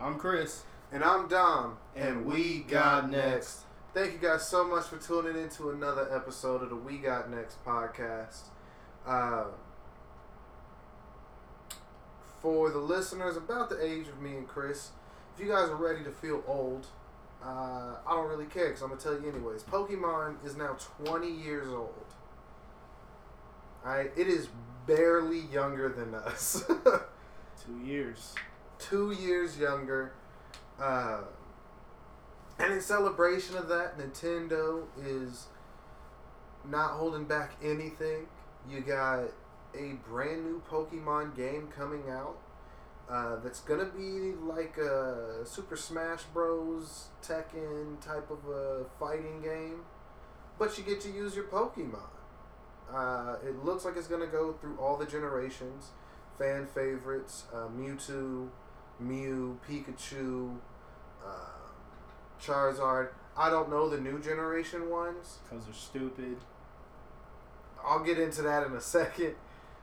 I'm Chris. And I'm Dom. And we got next. Thank you guys so much for tuning in to another episode of the We Got Next podcast. Uh, for the listeners about the age of me and Chris, if you guys are ready to feel old, uh, I don't really care because I'm going to tell you anyways. Pokemon is now 20 years old. Alright, it is barely younger than us. Two years. Two years younger. Uh, and in celebration of that, Nintendo is not holding back anything. You got a brand new Pokemon game coming out uh, that's gonna be like a Super Smash Bros. Tekken type of a fighting game, but you get to use your Pokemon. Uh, it looks like it's gonna go through all the generations fan favorites uh, Mewtwo, Mew, Pikachu, uh, Charizard. I don't know the new generation ones. Because they're stupid. I'll get into that in a second.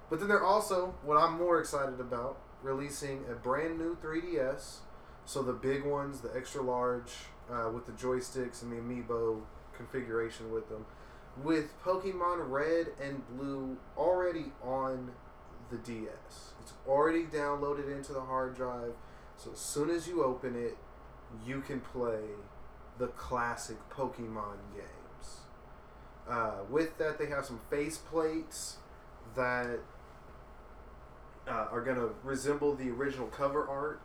But then they're also, what I'm more excited about, releasing a brand new 3DS. So the big ones, the extra large, uh, with the joysticks and the amiibo configuration with them. With Pokemon Red and Blue already on the DS. It's already downloaded into the hard drive. So as soon as you open it, you can play the classic Pokemon games. Uh, with that, they have some face plates that uh, are going to resemble the original cover art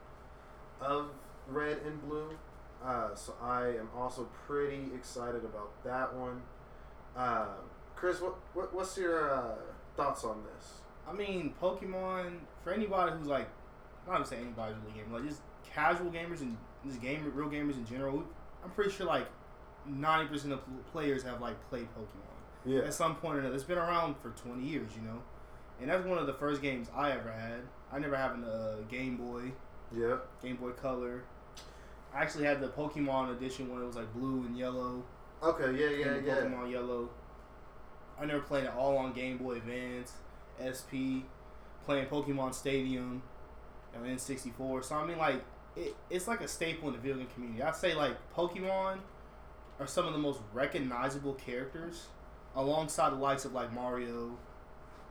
of Red and Blue. Uh, so I am also pretty excited about that one. Uh, Chris, what, what what's your uh, thoughts on this? I mean, Pokemon, for anybody who's like, not even say anybody's really gaming, like just casual gamers and just game, real gamers in general, I'm pretty sure like 90% of players have like played Pokemon. Yeah, At some point or another. It's been around for 20 years, you know? And that's one of the first games I ever had. I never had a uh, Game Boy, yeah, Game Boy Color. I actually had the Pokemon edition when it was like blue and yellow. okay, yeah, yeah, yeah. Pokemon Yellow. I never played it all on Game Boy Advance, SP, playing Pokemon Stadium, and N64. So I mean, like it, it's like a staple in the video game community. I say like Pokemon are some of the most recognizable characters, alongside the likes of like Mario,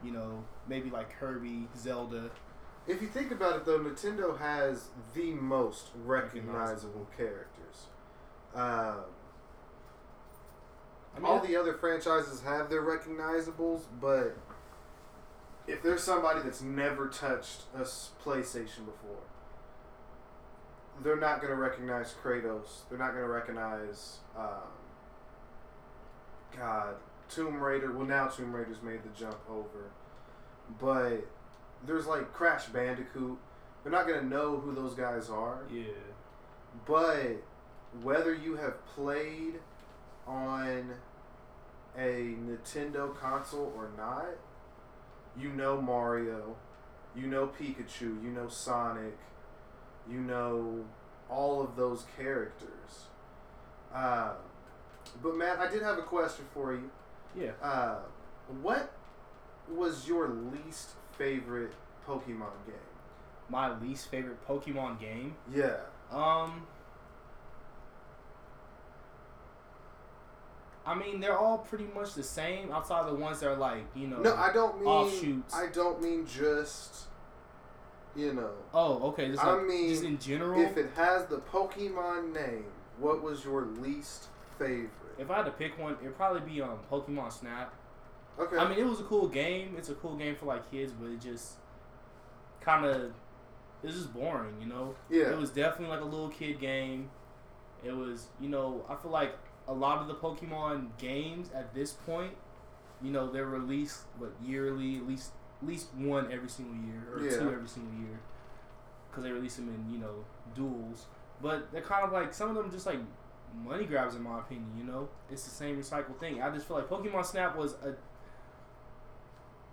you know, maybe like Kirby, Zelda. If you think about it, though, Nintendo has the most recognizable characters. Um, I mean, all the other franchises have their recognizables, but if there's somebody that's never touched a PlayStation before, they're not going to recognize Kratos. They're not going to recognize, um, God, Tomb Raider. Well, now Tomb Raider's made the jump over, but there's like Crash Bandicoot. They're not going to know who those guys are. yeah, But whether you have played on a Nintendo console or not, you know Mario, you know Pikachu, you know Sonic, you know all of those characters. Uh, but Matt, I did have a question for you. yeah. Uh, what was your least favorite Pokemon game? My least favorite Pokemon game. Yeah. Um, I mean, they're all pretty much the same, outside the ones that are like, you know. No, I don't mean. offshoots. I don't mean just. You know, oh, okay. Just I mean, just in general. if it has the Pokemon name, what was your least favorite? if I had to pick one, it'd probably be um Pokemon Snap. Okay. I mean, it was a cool game. It's a cool game for like kids, but it just kind of it was just boring, you know. yeah. It was definitely like a little kid game. It was, you know, I feel like a lot of the Pokemon games at this point, you know, they're released what yearly, at least at least one every single year or Yeah. two every single year, because they release them in you know duels. But they're kind of like some of them just like money grabs in my opinion. You know, it's the same recycled thing. I just feel like Pokemon Snap was a.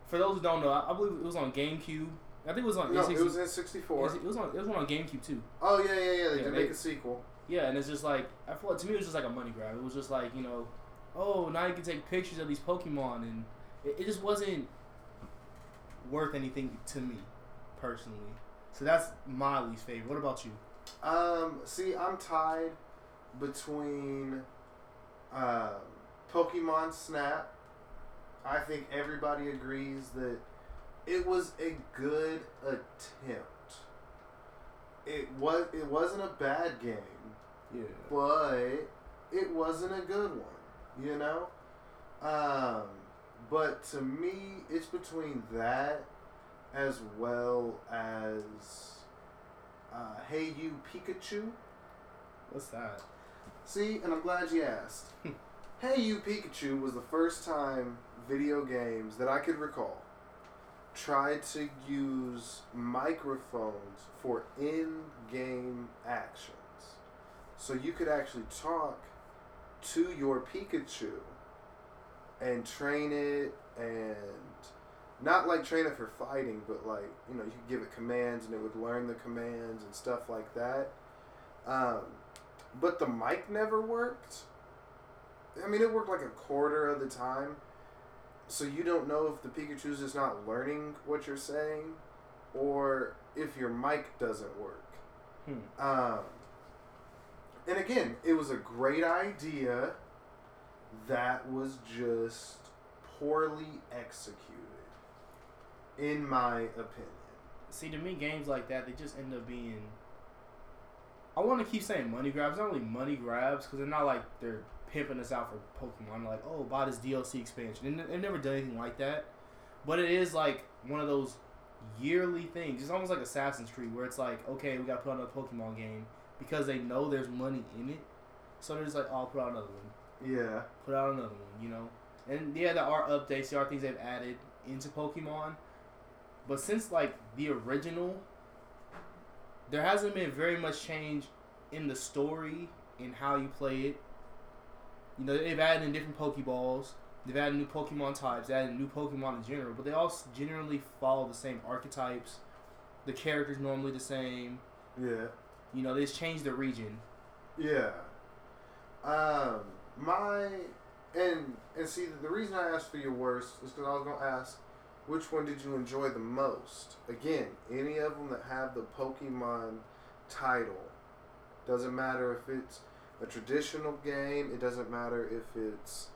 For those who don't know, I, I believe it was on GameCube. I think it was on. no, N64. it was N64. It was on. It was on GameCube too. Oh yeah, yeah, yeah. They Yeah, did they- make a sequel. Yeah, and it's just like I feel to me it was just like a money grab. It was just like you know, oh now you can take pictures of these Pokemon, and it, it just wasn't worth anything to me personally. So that's my least favorite. What about you? Um, see, I'm tied between um, Pokemon Snap. I think everybody agrees that it was a good attempt. It was it wasn't a bad game, Yeah. but it wasn't a good one, you know? Um, but to me, it's between that as well as uh, Hey You Pikachu. What's that? See, and I'm glad you asked. hey You Pikachu was the first time video games that I could recall tried to use microphones for in-game actions. So you could actually talk to your Pikachu and train it and not like train it for fighting, but like, you know, you could give it commands and it would learn the commands and stuff like that. Um, but the mic never worked. I mean, it worked like a quarter of the time. So you don't know if the Pikachu's just not learning what you're saying or if your mic doesn't work. Hmm. Um, and again, it was a great idea that was just poorly executed, in my opinion. See, to me, games like that, they just end up being. I want to keep saying money grabs. Not really money grabs because they're not like they're pimping us out for Pokemon. Like, oh, buy this DLC expansion. And they've never done anything like that. But it is like one of those yearly things. It's almost like Assassin's Creed, where it's like, okay, we got to put out another Pokemon game because they know there's money in it. So they're just like, oh, I'll put out another one. Yeah. Put out another one, you know? And yeah, there are updates, there are things they've added into Pokemon. But since like the original, there hasn't been very much change in the story in how you play it. You know, they've added in different Pokeballs. They've added new Pokemon types, added new Pokemon in general, but they all generally follow the same archetypes. The characters normally the same. Yeah. You know, they just changed the region. Yeah. Um, my and and see the reason I asked for your worst is because I was gonna ask which one did you enjoy the most. Again, any of them that have the Pokemon title. Doesn't matter if it's a traditional game. It doesn't matter if it's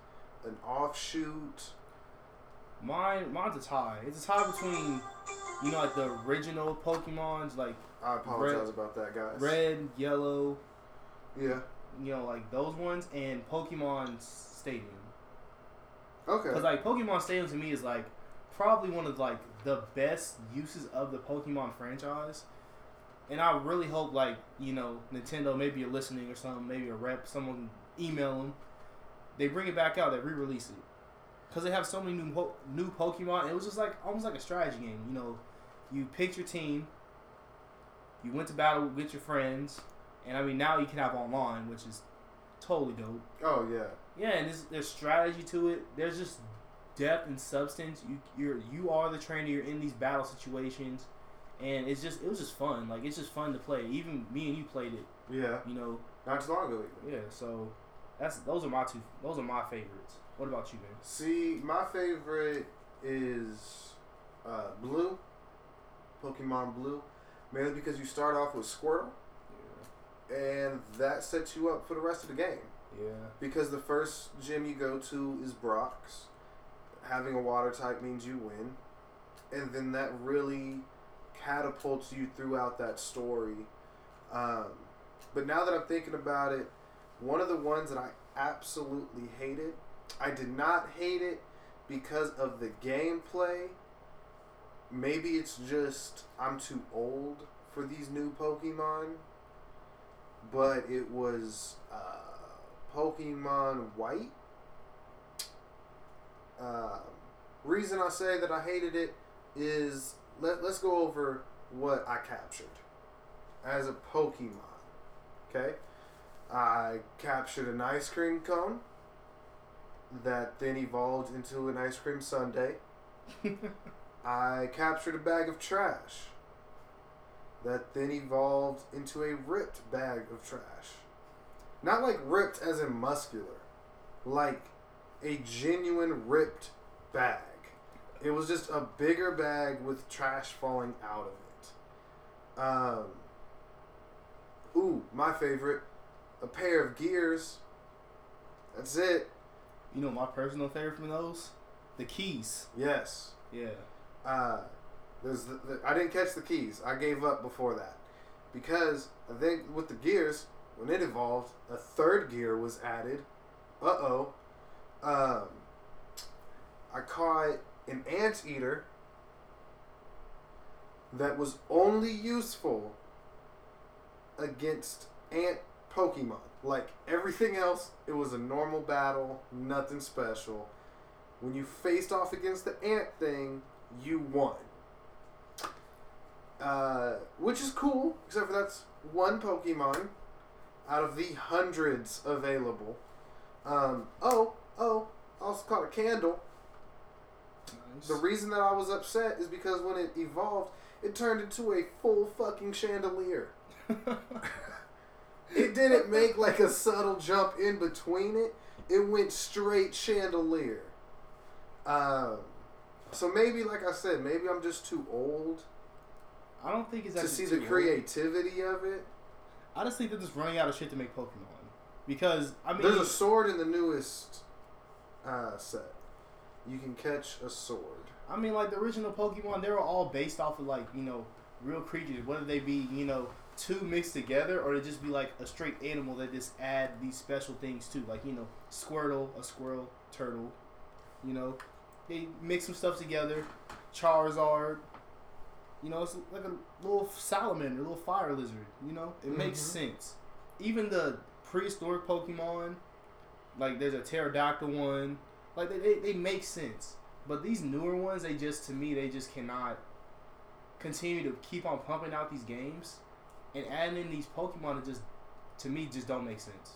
an offshoot. Mine, mine's a tie. It's a tie between, you know, like the original Pokemon's, like I apologize Red- about that, guys. red, yellow, Yeah. you know, like those ones, and Pokemon Stadium. Okay. Because like Pokemon Stadium to me is like probably one of like the best uses of the Pokemon franchise. And I really hope like you know Nintendo maybe you're listening or something, maybe a rep, someone email them. They bring it back out, they re-release it, because they have so many new po- new Pokemon. It was just like almost like a strategy game. You know, you picked your team, you went to battle with your friends, and I mean now you can have online, which is totally dope. oh yeah. Yeah, and there's, there's strategy to it. There's just depth and substance. You you're you are the trainer. You're in these battle situations, and it's just it was just fun. Like it's just fun to play. Even me and you played it. Yeah. You know. Not too long ago even. Yeah. So that's those are my two. Those are my favorites. What about you, man? See, my favorite is uh, Blue, Pokemon Blue, mainly because you start off with Squirtle, and that sets you up for the rest of the game. Yeah. Because the first gym you go to is Brock's. Having a water type means you win, and then that really catapults you throughout that story. Um, but now that I'm thinking about it, one of the ones that I absolutely hated, I did not hate it because of the gameplay. Maybe it's just I'm too old for these new Pokemon, but it was uh, Pokemon White. Um, reason I say that I hated it is let, let's go over what I captured as a Pokemon. Okay? I captured an ice cream cone that then evolved into an ice cream sundae. I captured a bag of trash that then evolved into a ripped bag of trash. Not like ripped as in muscular, like a genuine ripped bag. It was just a bigger bag with trash falling out of it. Um, ooh, my favorite, a pair of gears. That's it. You know my personal favorite from those, the keys. Yes. Yeah. Uh, there's the, the, I didn't catch the keys. I gave up before that because I think with the gears, when it evolved, a third gear was added. Uh oh. Um, I caught an anteater that was only useful against ant Pokemon. Like everything else, it was a normal battle, nothing special. When you faced off against the ant thing, you won. Uh, which is cool, except for that's one Pokemon out of the hundreds available. Um, oh, oh, I also caught a candle. Nice. The reason that I was upset is because when it evolved, it turned into a full fucking chandelier. It didn't make like a subtle jump in between it. It went straight chandelier. Um, so maybe, like I said, maybe I'm just too old I don't think it's to see the old. creativity of it. I just think they're just running out of shit to make Pokemon. Because I mean, There's a sword in the newest uh, set. You can catch a sword. I mean, like the original Pokemon, they were all based off of like you know real creatures, whether they be you know two mixed together or they just be like a straight animal that just add these special things to, like you know Squirtle, a squirrel, turtle. You know, they mix some stuff together. Charizard. You know, it's like a little salamander, a little fire lizard. You know, it makes Mhm. sense. Even the prehistoric Pokemon, like there's a pterodactyl one, like they, they, they make sense. But these newer ones, they just to me, they just cannot continue to keep on pumping out these games and adding in these Pokemon that just to me just don't make sense.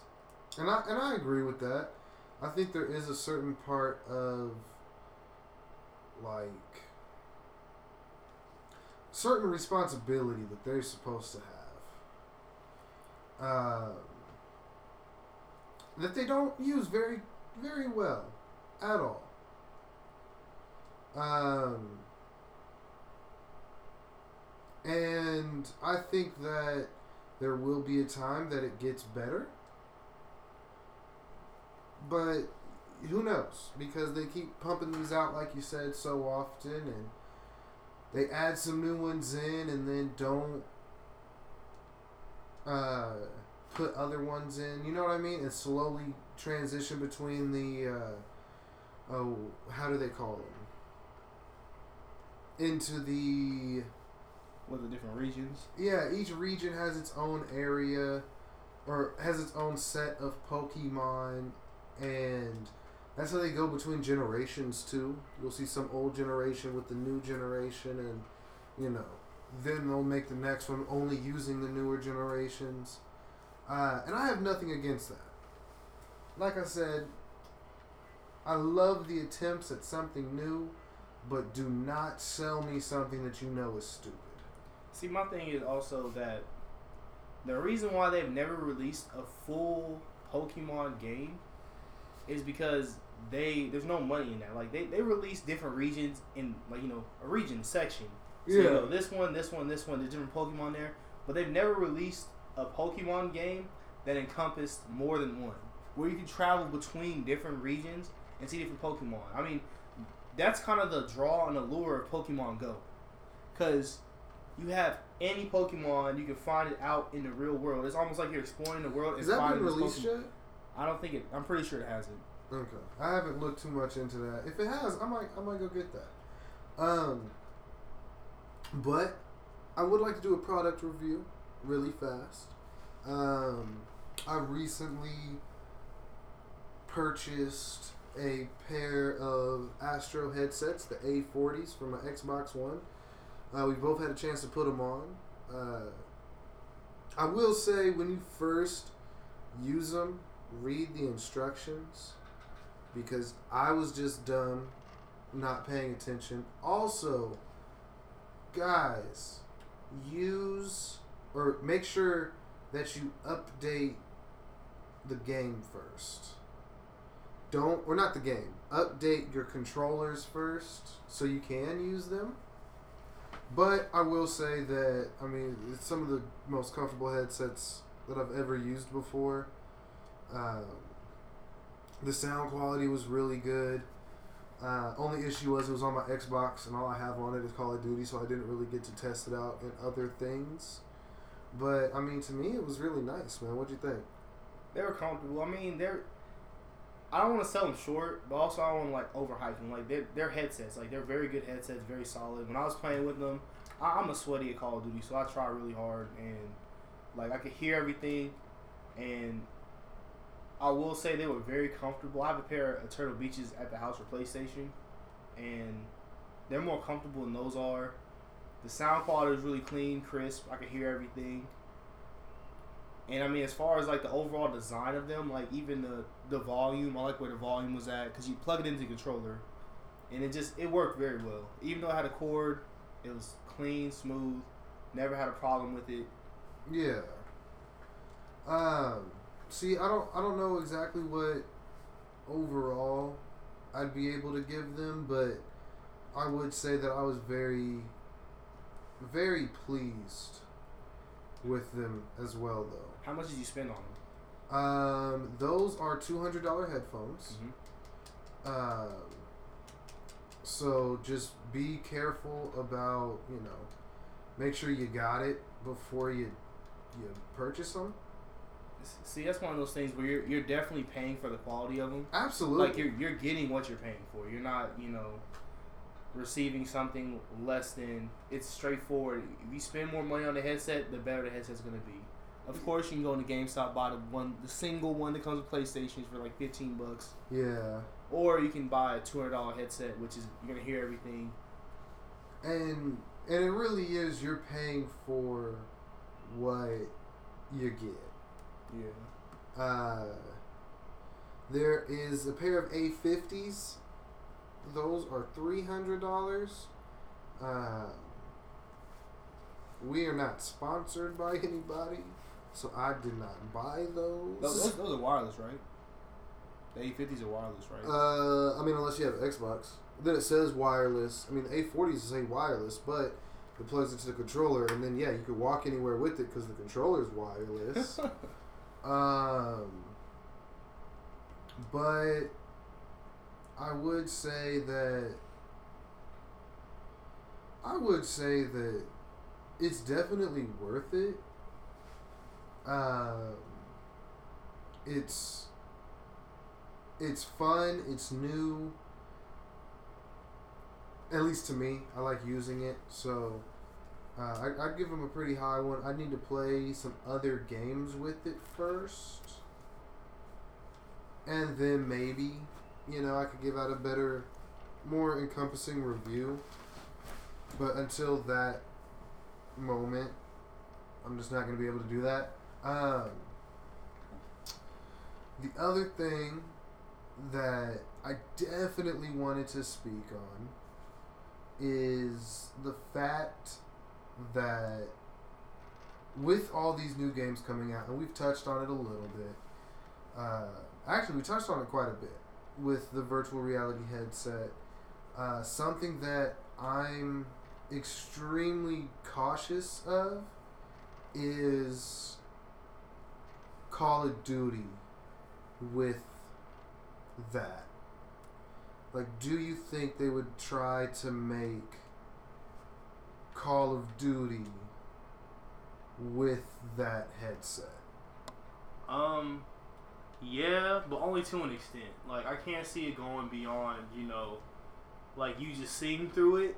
And I and I agree with that. I think there is a certain part of like certain responsibility that they're supposed to have. Um, that they don't use very very well at all. Um, and I think that there will be a time that it gets better. But who knows? Because they keep pumping these out, like you said, so often, and they add some new ones in and then don't uh, put other ones in. You know what I mean? And slowly transition between the. Uh, oh, how do they call them? Into the. With the different regions. Yeah, each region has its own area or has its own set of Pokemon, and that's how they go between generations too. You'll see some old generation with the new generation, and you know, then they'll make the next one only using the newer generations. Uh, and I have nothing against that. Like I said, I love the attempts at something new, but do not sell me something that you know is stupid. See, my thing is also that the reason why they've never released a full Pokemon game is because they there's no money in that. Like they, they release different regions in like you know a region section. So, you know, this one, this one, this one, there's different Pokemon there, but they've never released a Pokemon game that encompassed more than one, where you can travel between different regions and see different Pokemon. I mean, that's kind of the draw and allure of Pokemon Go, because you have any Pokemon, you can find it out in the real world. It's almost like you're exploring the world and Has that finding been released Pokemon. yet? I don't think it. I'm pretty sure it hasn't. Okay, I haven't looked too much into that. If it has, I might I might go get that. Um, but I would like to do a product review really fast. Um, I recently purchased a pair of Astro headsets, the A40s from my Xbox One. Uh, we both had a chance to put them on. Uh, I will say when you first use them, read the instructions because I was just dumb, not paying attention. Also, guys, use or make sure that you update the game first. Don't, or not the game, update your controllers first so you can use them. But I will say that I mean it's some of the most comfortable headsets that I've ever used before. Um, the sound quality was really good. Uh, only issue was it was on my Xbox and all I have on it is Call of Duty, so I didn't really get to test it out in other things. But I mean, to me, it was really nice, man. What'd you think? They were comfortable. I mean, they're. I don't want to sell them short, but also I don't want to like overhype them. Like they're, they're headsets. Like they're very good headsets, very solid. When I was playing with them, I, I'm a sweaty at Call of Duty, so I try really hard and like I could hear everything, and I will say they were very comfortable. I have a pair of Turtle Beaches at the house for PlayStation, and they're more comfortable than those are. The sound quality is really clean, crisp. I can hear everything. And I mean, as far as like the overall design of them, like even the the volume, I like where the volume was at because you plug it into the controller, and it just it worked very well. Even though I had a cord, it was clean, smooth. Never had a problem with it. Yeah. Um. See, I don't, I don't know exactly what overall I'd be able to give them, but I would say that I was very, very pleased with them as well, though. How much did you spend on them? Um, those are two hundred dollar headphones. Mm-hmm. Um, so just be careful about you know, make sure you got it before you you purchase them. See, that's one of those things where you're you're definitely paying for the quality of them. Absolutely. Like you're you're getting what you're paying for. You're not you know receiving something less than it's straightforward. If you spend more money on the headset, the better the headset's gonna be. Of mm. course, you can go into GameStop buy the one, the single one that comes with PlayStations for like fifteen bucks, yeah. or you can buy a two hundred dollar headset, which is you're gonna hear everything. and and it really is you're paying for what you get. Yeah. Uh, there is a pair of A50s. Those are three hundred dollars. Uh, we are not sponsored by anybody, so I did not buy those. Those, those, are wireless, right? The A50s are wireless, right? Uh, I mean, unless you have an Xbox, then it says wireless. I mean, the A40s say wireless, but it plugs into the controller, and then yeah, you could walk anywhere with it because the controller's wireless. um, but I would say that I would say that it's definitely worth it. Um, it's it's fun. It's new. At least to me, I like using it. So uh, I, I'd give them a pretty high one. I need to play some other games with it first, and then maybe you know I could give out a better, more encompassing review. But until that moment, I'm just not going to be able to do that. Um, the other thing that I definitely wanted to speak on is the fact that with all these new games coming out, and we've touched on it a little bit. Uh, actually, we touched on it quite a bit with the virtual reality headset. Uh, something that I'm extremely cautious of is Call of Duty with that. Like, do you think they would try to make Call of Duty with that headset? Um, yeah, but only to an extent. Like I can't see it going beyond, you know, like you just seeing through it.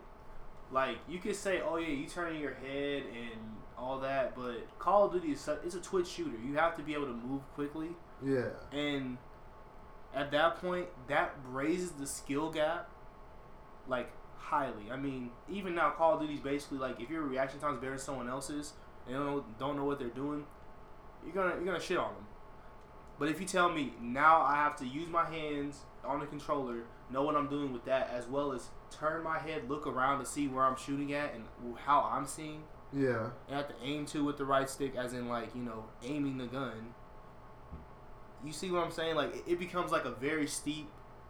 Like you could say, oh yeah, you turning your head and all that, but Call of Duty is such, it's a twitch shooter. You have to be able to move quickly, Yeah. and at that point, that raises the skill gap, like highly. I mean, even now, Call of Duty's basically like if your reaction time is better than someone else's, they don't know, don't know what they're doing, you're gonna you're gonna shit on them. But if you tell me now I have to use my hands on the controller, know what I'm doing with that, as well as turn my head, look around to see where I'm shooting at and how I'm seeing, Yeah. and I have to aim to with the right stick, as in like you know aiming the gun. You see what I'm saying? Like it becomes like a very steep,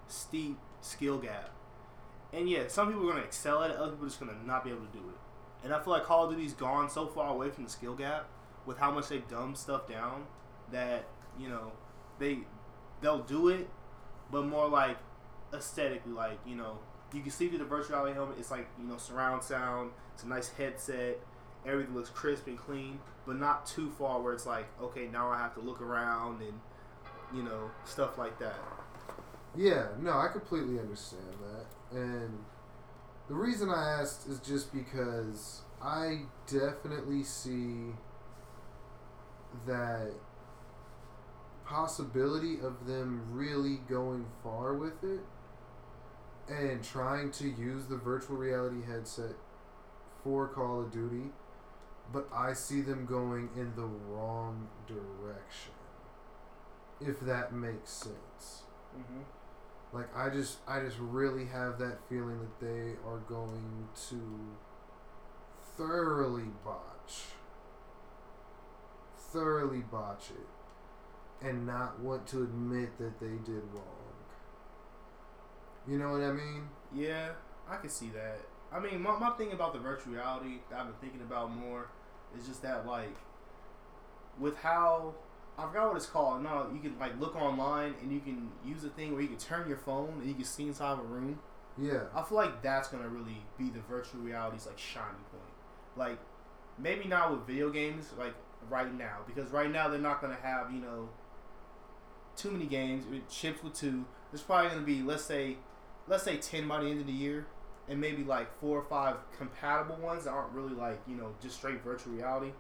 steep skill gap. And yeah, some people are gonna excel at it, other people are just gonna not be able to do it. And I feel like Call of Duty's gone so far away from the skill gap with how much they've dumbed stuff down that you know they they'll do it, but more like aesthetically, like you know you can see through the virtual reality helmet. It's like you know surround sound. It's a nice headset. Everything looks crisp and clean, but not too far where it's like okay now I have to look around and you know stuff like that. Yeah, no, I completely understand that. And the reason I asked is just because I definitely see that possibility of them really going far with it and trying to use the virtual reality headset for Call of Duty, but I see them going in the wrong direction. If that makes sense. Mm-hmm. Like I just I just really have that feeling that they are going to thoroughly botch thoroughly botch it and not want to admit that they did wrong. You know what I mean? Yeah, I can see that. I mean, my, my thing about the virtual reality I've been thinking about more is just that, like, with how I forgot what it's called. No, you can like look online and you can use a thing where you can turn your phone and you can see inside of a room. Yeah. I feel like that's gonna really be the virtual reality's like shining point. Like, maybe not with video games like right now because right now they're not gonna have you know too many games. It ships with two. There's probably gonna be let's say let's say ten by the end of the year, and maybe like four or five compatible ones that aren't really like you know just straight virtual reality.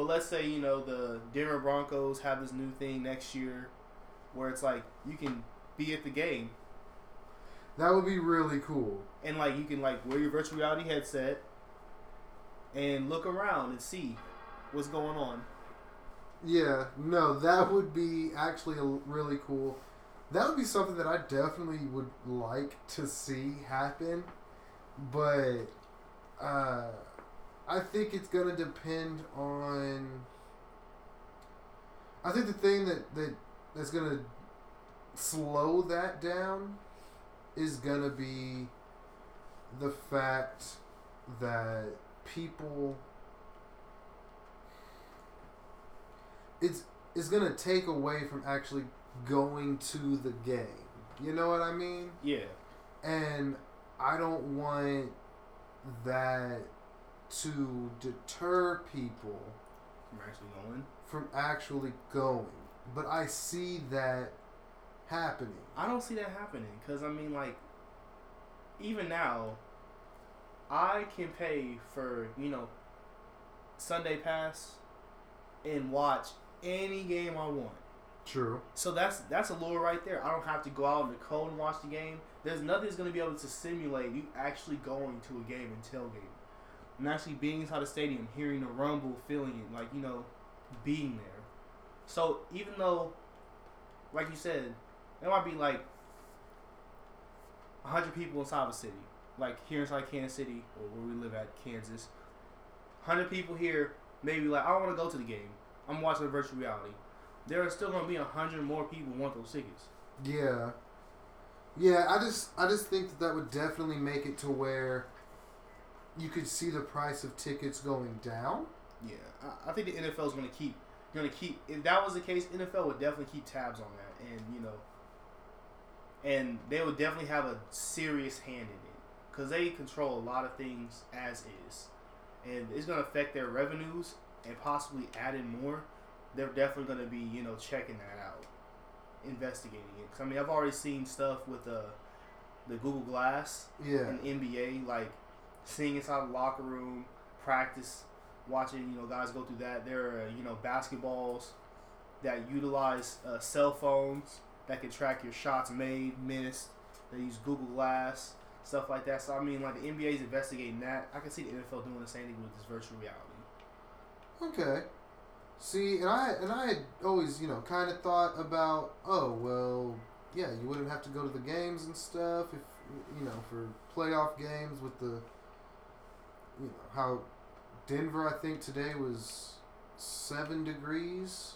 But let's say you know the Denver Broncos have this new thing next year, where it's like you can be at the game That would be really cool. and like you can like wear your virtual reality headset and look around and see what's going on. Yeah, no, that would be actually really cool. That would be something that I definitely would like to see happen, but uh, I think it's gonna depend on. I think the thing that that that's gonna slow that down is gonna be the fact that people it's it's gonna take away from actually going to the game. You know what I mean? Yeah, And I don't want that to deter people I'm actually going. from actually going. But I see that happening. I don't see that happening because I mean, like, even now, I can pay for you know Sunday Pass and watch any game I want. True. So that's that's a lure right there. I don't have to go out in the cold and watch the game. There's nothing that's gonna be able to simulate you actually going to a game and tailgating, and actually being inside the stadium, hearing the rumble, feeling it, like you know, being there. So even though, like you said, there might be like hundred people inside of a city, like here inside Kansas City or where we live at Kansas. Hundred people here, maybe like I don't want to go to the game. I'm watching a virtual reality there are still going to be hundred more people want those tickets. Yeah. Yeah, I just I just think that that would definitely make it to where you could see the price of tickets going down. Yeah, I, I think the NFL is going to keep going to keep. If that was the case, NFL would definitely keep tabs on that, and you know, and they would definitely have a serious hand in it because they control a lot of things as is, and it's going to affect their revenues and possibly add in more. They're definitely going to be you know checking that out, investigating it. 'Cause, I mean, I've already seen stuff with the the Google Glass Yeah. in NBA, like seeing inside the locker room, practice, watching you know guys go through that. There are you know basketballs that utilize uh, cell phones that can track your shots made, missed. They use Google Glass, stuff like that. So I mean, like the NBA is investigating that. I can see the NFL doing the same thing with this virtual reality. Okay. See, and I and I had always, you know, kind of thought about, oh well, yeah, you wouldn't have to go to the games and stuff if you know for playoff games with the, you know, how Denver I think today was seven degrees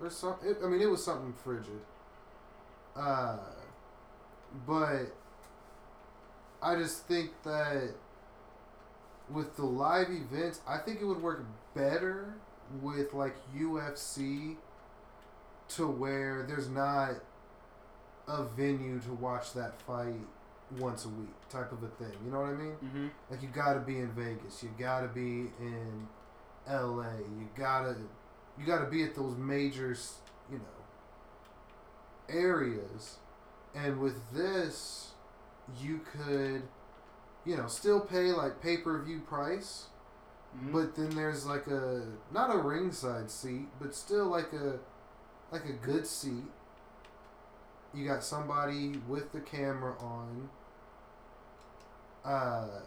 or something. I mean, it was something frigid. Uh, but I just think that with the live events, I think it would work better with like UFC to where there's not a venue to watch that fight once a week type of a thing. You know what I mean? Mm-hmm. Like you gotta be in Vegas, you gotta be in LA, you gotta you gotta be at those major, you know, areas. And with this, you could, you know, still pay like pay per view price, Mm-hmm. but then there's like a not a ringside seat, but still like a like a good seat. You got somebody with the camera on. Uh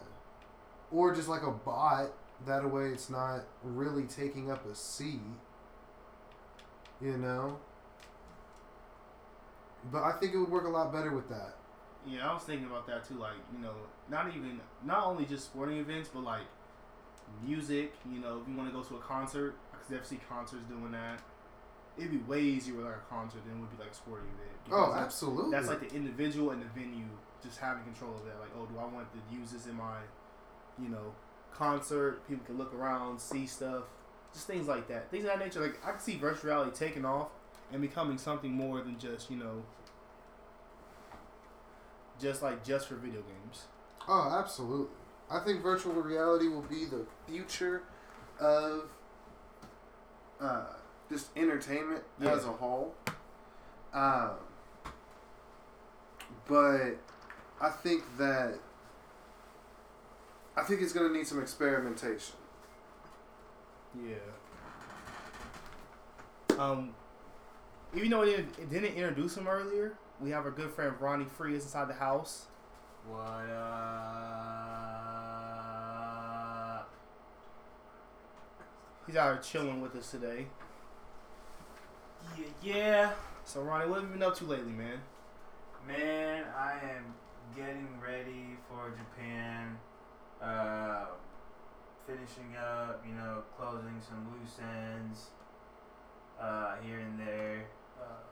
or just like a bot that way it's not really taking up a seat. You know? But I think it would work a lot better with that. Yeah, I was thinking about that too. Like, you know, not even not only just sporting events, but like music. You know, if you want to go to a concert, I could definitely see concerts doing that. It'd be way easier with like a concert than it would be like a sporting event. Oh, absolutely. That's like the individual and the venue just having control of that. Like, oh, do I want to use this in my, you know, concert? People can look around, see stuff, just things like that. Things of that nature. Like, I can see virtual reality taking off and becoming something more than just, you know, just like just for video games. Oh, absolutely. I think virtual reality will be the future of uh, just entertainment Yeah. as a whole. Um, but I think that I think it's going to need some experimentation. Yeah. Um, even though it didn't, it didn't introduce him earlier, we have our good friend Ronnie Free is inside the house. What up? He's out here chilling with us today. Yeah, yeah, So Ronnie, what have you been up to lately, man? man, I am getting ready for Japan. Uh, finishing up, you know, closing some loose ends uh, here and there. Uh,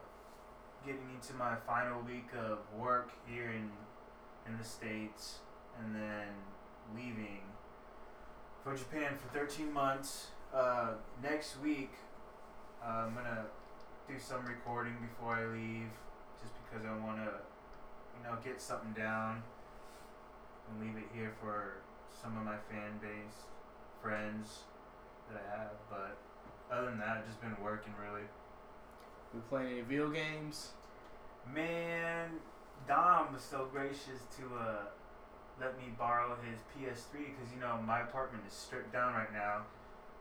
getting into my final week of work here in in the states, and then leaving for Japan for 13 months. Uh, next week, uh, I'm gonna do some recording before I leave, just because I want to, you know, get something down and leave it here for some of my fan base, friends that I have. But other than that, I've just been working really. We playing any video games? Man, Dom was so gracious to uh, let me borrow his PS3 because you know my apartment is stripped down right now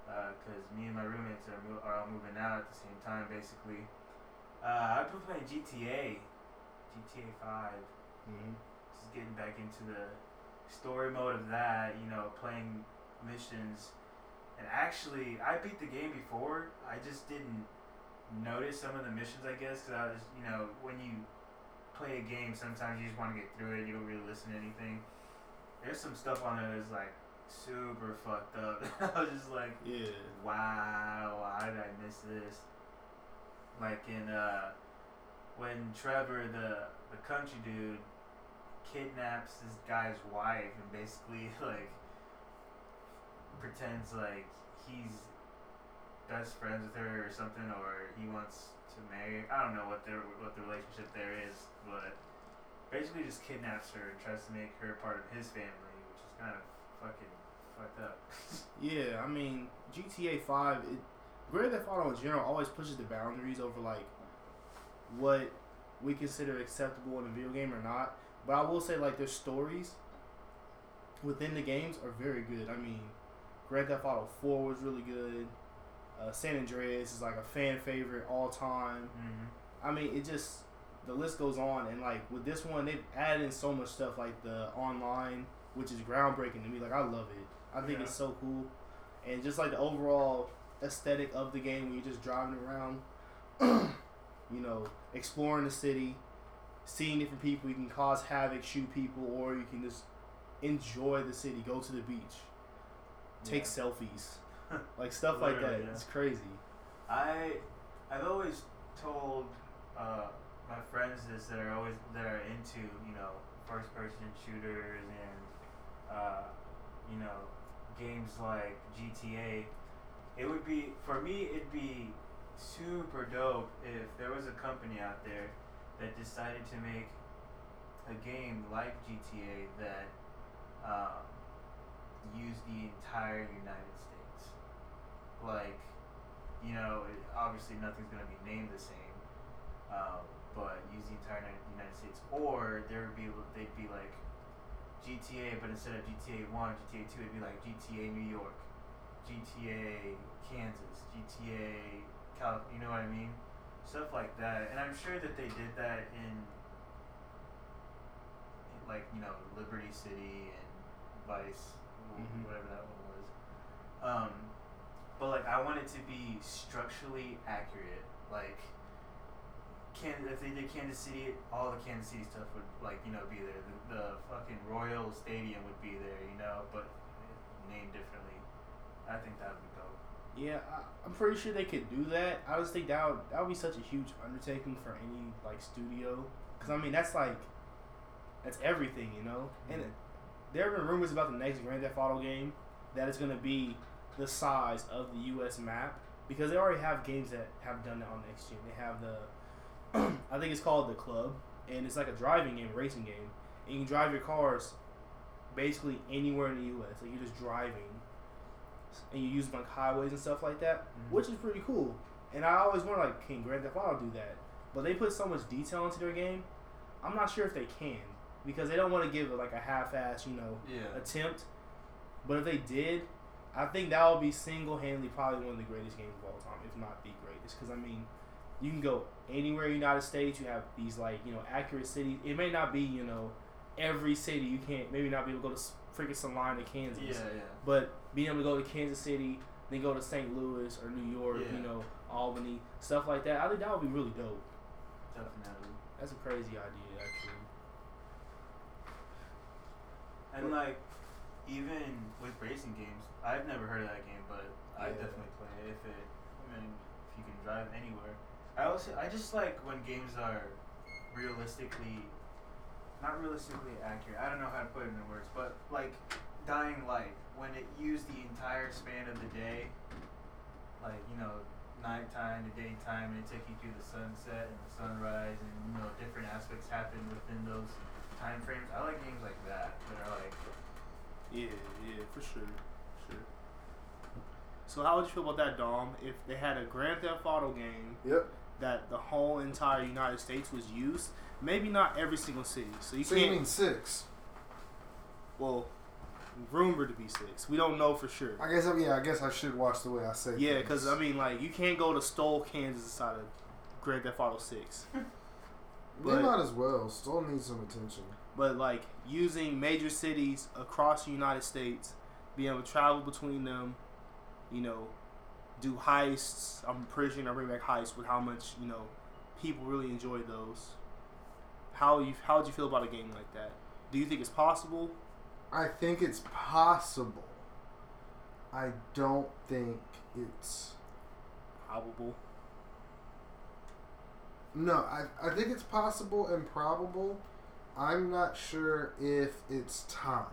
because me and my roommates are, mo- are all moving out at the same time basically. Uh, I've been playing GTA, GTA 5. Mm-hmm. Just getting back into the story mode of that, you know, playing missions. And actually, I beat the game before. I just didn't notice some of the missions, I guess, because I was, you know, when you play a game, sometimes you just want to get through it. You don't really listen to anything. There's some stuff on there that's like super fucked up. I was just like, Yeah. wow, why did I miss this? Like in uh, when Trevor, the the country dude, kidnaps this guy's wife and basically like pretends like he's best friends with her or something, or he wants to marry. I don't know what their what the relationship there is, but basically just kidnaps her and tries to make her part of his family, which is kind of fucking fucked up. Yeah, I mean GTA Five. It, Grand Theft Auto in general always pushes the boundaries over like what we consider acceptable in a video game or not. But I will say like their stories within the games are very good. I mean, Grand Theft Auto Four was really good. Uh, San Andreas is like a fan favorite all time. mm-hmm. I mean, it just the list goes on, and like with this one, they've added in so much stuff, like the online, which is groundbreaking to me. Like I love it. I think Yeah. it's so cool, and just like the overall aesthetic of the game, when you're just driving around, you know, exploring the city, seeing different people. You can cause havoc, shoot people, or you can just enjoy the city, go to the beach, take Yeah. selfies, like stuff like that. Yeah. It's crazy. I I've always told uh, my friends this that are always that are into you know first person shooters and uh, you know games like GTA, it would be for me. It'd be super dope if there was a company out there that decided to make a game like GTA that um, used the entire United States. Like, you know, obviously nothing's gonna be named the same, um, but use the entire United States. Or there would be they'd be like GTA, but instead of GTA One, GTA Two, it'd be like GTA New York, GTA Kansas, GTA Cal. You know what I mean? Stuff like that. And I'm sure that they did that in, in like you know Liberty City and Vice, Mhm. whatever that one was. Um, but like I want it to be structurally accurate. Like, can if they did Kansas City, all the Kansas City stuff would like you know be there. The, the fucking Royal Stadium would be there, you know, but named differently. I think that would be. Yeah, I, I'm pretty sure they could do that. I just think that would, that would be such a huge undertaking for any like studio. Cause I mean that's like that's everything, you know. And mm-hmm. there have been rumors about the next Grand Theft Auto game that it's gonna be the size of the U.S. map because they already have games that have done that on next gen. They have the I think it's called the Crew, and it's like a driving game, racing game, and you can drive your cars basically anywhere in the U.S. Like you're just driving, and you use like highways and stuff like that, Mhm. which is pretty cool. And I always wonder like, can Grand Theft Auto do that? But they put so much detail into their game. I'm not sure if they can because they don't want to give it like a half-ass, you know, Yeah. attempt. But if they did, I think that would be single-handedly probably one of the greatest games of all time, if not the greatest. Because I mean, you can go anywhere in the United States. You have these like you know accurate cities. It may not be you know every city. You can't maybe not be able to go to freaking Salina, Kansas. Yeah, yeah. But being able to go to Kansas City, then go to St. Louis or New York, Yeah. you know Albany, stuff like that. I think that would be really dope. Definitely. That's a crazy idea, actually. And like, even with racing games, I've never heard of that game, but I definitely play it if it. I mean, if you can drive anywhere. I also I just like when games are realistically, not realistically accurate. I don't know how to put it into words, but like Dying Light when it used the entire span of the day, like you know nighttime to daytime, and it took you through the sunset and the sunrise, and you know different aspects happen within those time frames. I like games like that that are like Yeah, yeah, for sure, sure. So how would you feel about that, Dom? If they had a Grand Theft Auto game Yep. that the whole entire United States was used, maybe not every single city. So you So can't. mean six? well, rumored to be six. We don't know for sure. I guess. Yeah. I guess I should watch the way I say. Yeah, because I mean, like, you can't go to Stull, Kansas, inside of Grand Theft Auto Six. they but- might as well. Still need some attention. but like using major cities across the United States, being able to travel between them, you know, do heists. I'm pretty sure they're bring back heists with how much you know people really enjoy those. How you how would you feel about a game like that? Do you think it's possible? I think it's possible. I don't think it's. Probable. No, I, I think it's possible and probable. I'm not sure if it's time.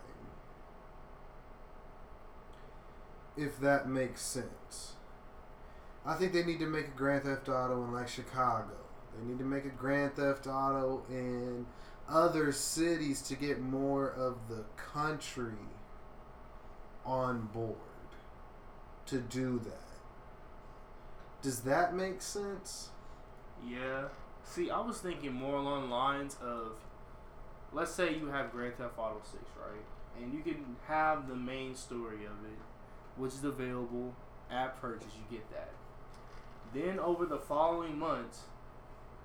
If that makes sense. I think they need to make a Grand Theft Auto in like Chicago. They need to make a Grand Theft Auto in other cities to get more of the country on board to do that. Does that make sense? Yeah. See, I was thinking more along lines of, let's say you have Grand Theft Auto Six, right, and you can have the main story of it, which is available at purchase. You get that. Then over the following months,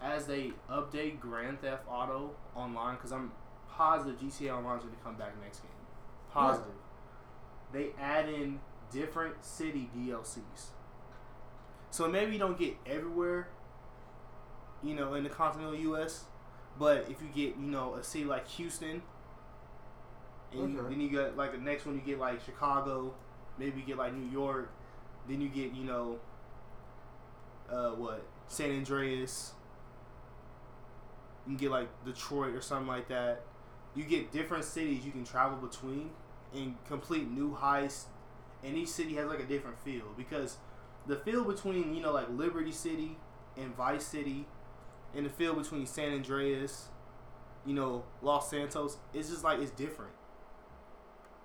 as they update Grand Theft Auto Online, because I'm positive GTA Online is going to come back next game. Positive. They add in different city DLCs. So maybe you don't get everywhere, you know, in the continental U.S. But if you get, you know, a city like Houston, and you, then you get like the next one, you get like Chicago, maybe you get like New York, then you get, you know, uh, what San Andreas. You can get like Detroit or something like that. You get different cities you can travel between and complete new heists and each city has like a different feel because the feel between you know like Liberty City and Vice City, and the feel between San Andreas, you know Los Santos, it's just like it's different.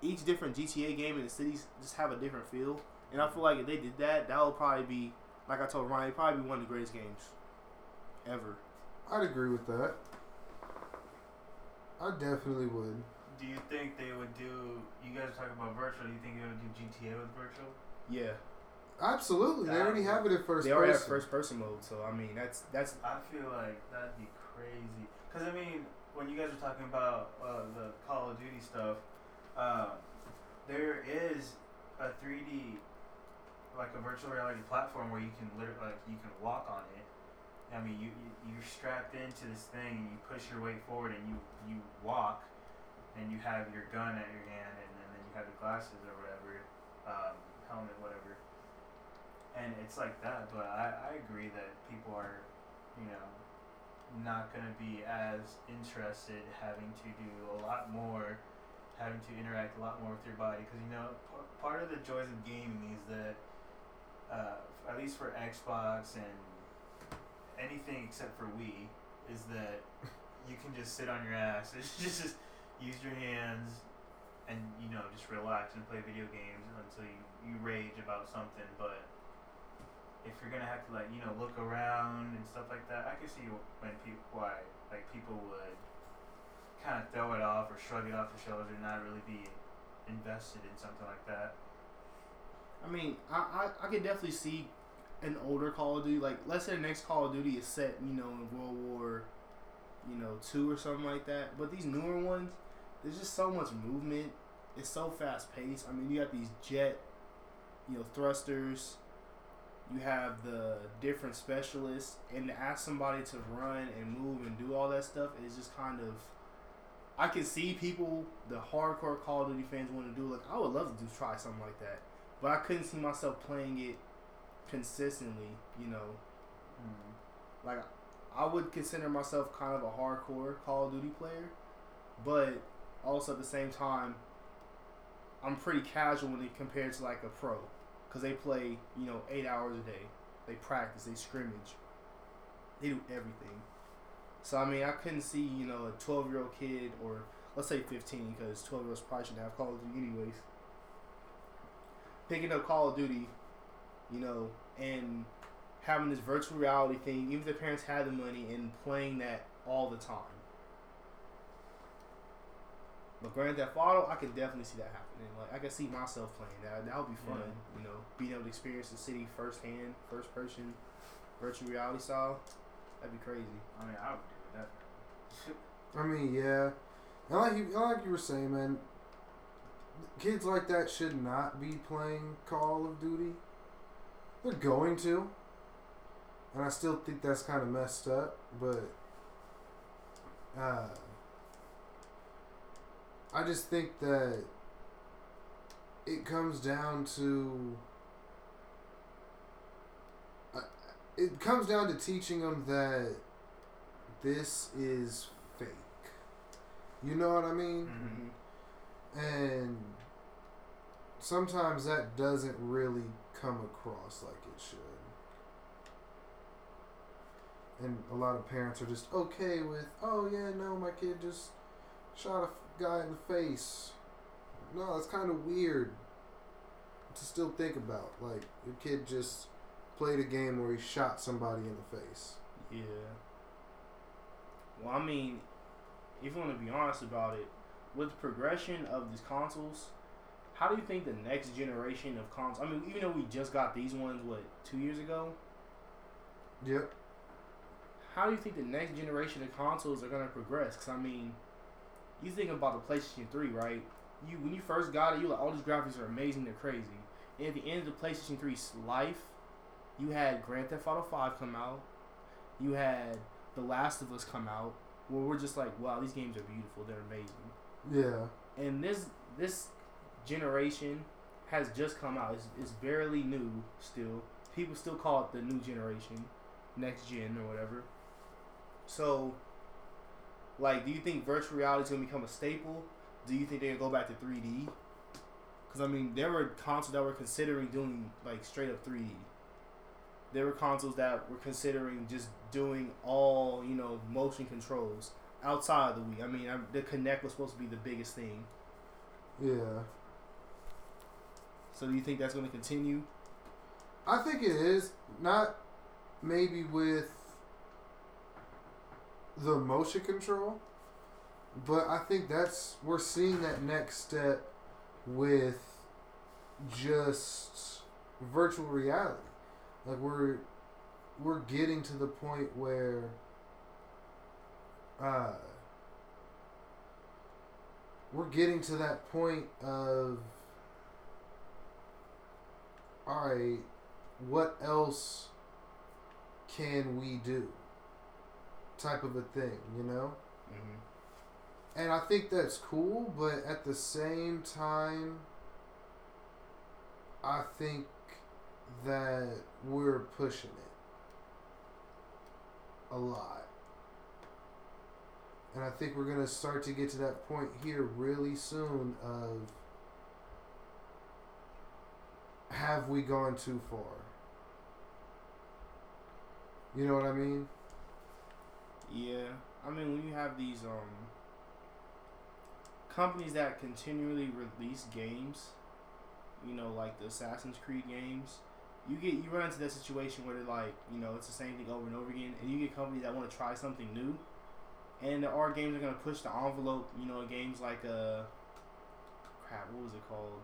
Each different GTA game in the cities just have a different feel, and I feel like if they did that, that would probably be like I told Ryan, probably be one of the greatest games ever. I'd agree with that. I definitely would. Do you think they would do? You guys are talking about virtual. Do you think they would do GTA with virtual? Yeah, Absolutely. They already have it in first they already have person. first person mode, so I mean that's that's I feel like that'd be crazy. Cause I mean, when you guys are talking about uh, the Call of Duty stuff, uh, there is a 3D, like a virtual reality platform where you can literally, like, you can walk on it. I mean, you, you you're strapped into this thing and you push your weight forward and you you walk, and you have your gun at your hand and, and then you have the glasses or whatever, um, helmet, whatever. And it's like that, but I, I agree that people are, you know, not going to be as interested having to do a lot more, having to interact a lot more with your body. Because, you know, p- part of the joys of gaming is that, uh, at least for Xbox and anything except for Wii, is that you can just sit on your ass and just, just use your hands and, you know, just relax and play video games until you, you rage about something. But if you're gonna have to like you know look around and stuff like that, I can see when people why like people would kind of throw it off or shrug it off their shoulders and not really be invested in something like that. I mean, I, I, I could definitely see an older Call of Duty. Like, let's say the next Call of Duty is set, you know, in World War, you know, two or something like that. But these newer ones, there's just so much movement. It's so fast paced. I mean, you got these jet, you know, thrusters. You have the different specialists, and to ask somebody to run and move and do all that stuff is just kind of. I can see people, the hardcore Call of Duty fans, want to do. Like, I would love to do try something like that but I couldn't see myself playing it consistently. You know, mm-hmm. like I would consider myself kind of a hardcore Call of Duty player, but also at the same time, I'm pretty casual when it compared to like a pro, because they play you know eight hours a day, they practice, they scrimmage, they do everything. So I mean, I couldn't see you know a 12 year old kid or let's say 15, because 12 year olds probably shouldn't have Call of Duty anyways picking up Call of Duty, you know, and having this virtual reality thing, even if their parents had the money, and playing that all the time. But Grand Theft Auto, I can definitely see that happening. Like I can see myself playing that. That would be fun. You know, being able to experience the city firsthand, first person, virtual reality style. That'd be crazy. I mean, I would do that. I mean, yeah. And like you, like you were saying, man, kids like that should not be playing Call of Duty. They're going to, and I still think that's kind of messed up. But uh, I just think that it comes down to. Uh, it comes down to teaching them that this is fake. You know what I mean? Mm-hmm. And sometimes that doesn't really come across like it should. And a lot of parents are just okay with, oh yeah, no, my kid just shot a guy in the face. No, that's kind of weird to still think about. Like, your kid just played a game where he shot somebody in the face. Yeah. Well, I mean, if you want to be honest about it, with the progression of these consoles, how do you think the next generation of consoles? I mean, even though we just got these ones, what two years ago? Yep. How do you think the next generation of consoles are gonna progress? Because I mean, you think about the PlayStation Three, right? You when you first got it, you like all these graphics are amazing, they're crazy. And at the end of the PlayStation 3's life, you had Grand Theft Auto Five come out, you had The Last of Us come out, where we're just like, wow, these games are beautiful, they're amazing. Yeah. And this this generation has just come out. It's, it's barely new still. People still call it the new generation, next gen or whatever. So, like, do you think virtual reality is gonna become a staple? Do you think they're gonna go back to 3D? Because I mean, there were consoles that were considering doing like straight up 3D. There were consoles that were considering just doing all you know motion controls outside of the Wii. I mean, I, the Kinect was supposed to be the biggest thing. Yeah. So do you think that's going to continue? I think it is not maybe with the motion control, but I think that's we're seeing that next step with just virtual reality. Like we're we're getting to the point where uh we're getting to that point of all right what else can we do? Type of a thing you know? Mm-hmm. and i think that's cool but at the same time i think that we're pushing it a lot. And i think we're going to start to get to that point here really soon of have we gone too far you know what i mean Yeah, I mean when you have these um companies that continually release games, you know, like the Assassin's Creed games, you get you run into that situation where they're like, you know, it's the same thing over and over again, and you get companies that want to try something new, and there are games that are gonna push the envelope. You know, games like uh, crap, what was it called?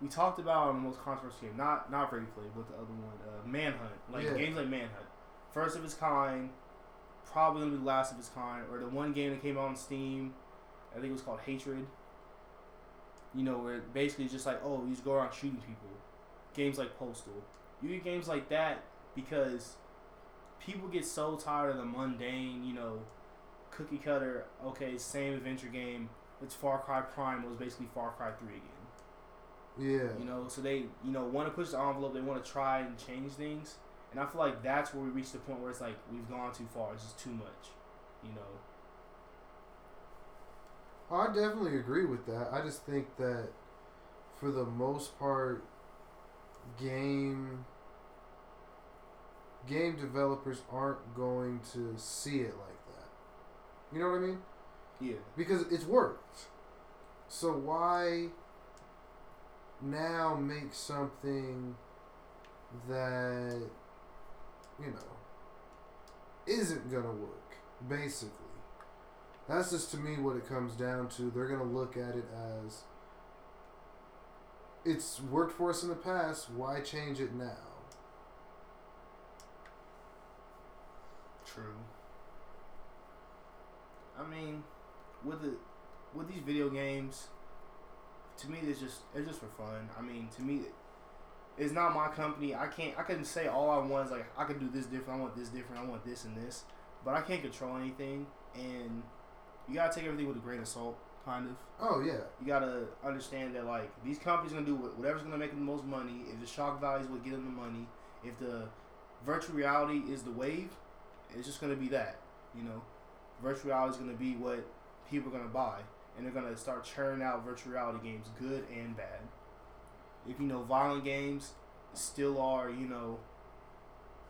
We talked about the most controversial game, not not Ready Play, but the other one, uh, Manhunt. Like Yeah. games like Manhunt, first of its kind, probably gonna be the last of its kind, or the one game that came out on Steam, I think it was called Hatred. You know, where basically just like, oh, you just go around shooting people. Games like Postal. You get games like that because people get so tired of the mundane, you know, cookie cutter, okay, same adventure game. It's Far Cry Primal was basically Far Cry 3 again. Yeah You know, so they, you know, want to push the envelope. They want to try and change things. And I feel like that's where we reach the point where it's like we've gone too far. It's just too much. You know. I definitely agree with that. I just think that for the most part, game game developers aren't going to see it like that. You know what I mean? Yeah. Because it's worked. So why now make something that you know isn't gonna work, basically. That's just to me what it comes down to. They're gonna look at it as it's worked for us in the past. Why change it now? True. I mean, with the with these video games, to me, it's just it's just for fun. I mean, to me, it's not my company. I can't. I couldn't say all I want is like I could do this different. I want this different. I want this and this, but I can't control anything. And you gotta take everything with a grain of salt, kind of. Oh yeah, You gotta understand that like these companies gonna do whatever's gonna make them the most money. If the shock value is what get them the money, if the virtual reality is the wave, it's just gonna be that. You know, virtual reality is gonna be what people are gonna buy, and they're gonna start churning out virtual reality games, good and bad. If you know violent games still are, you know,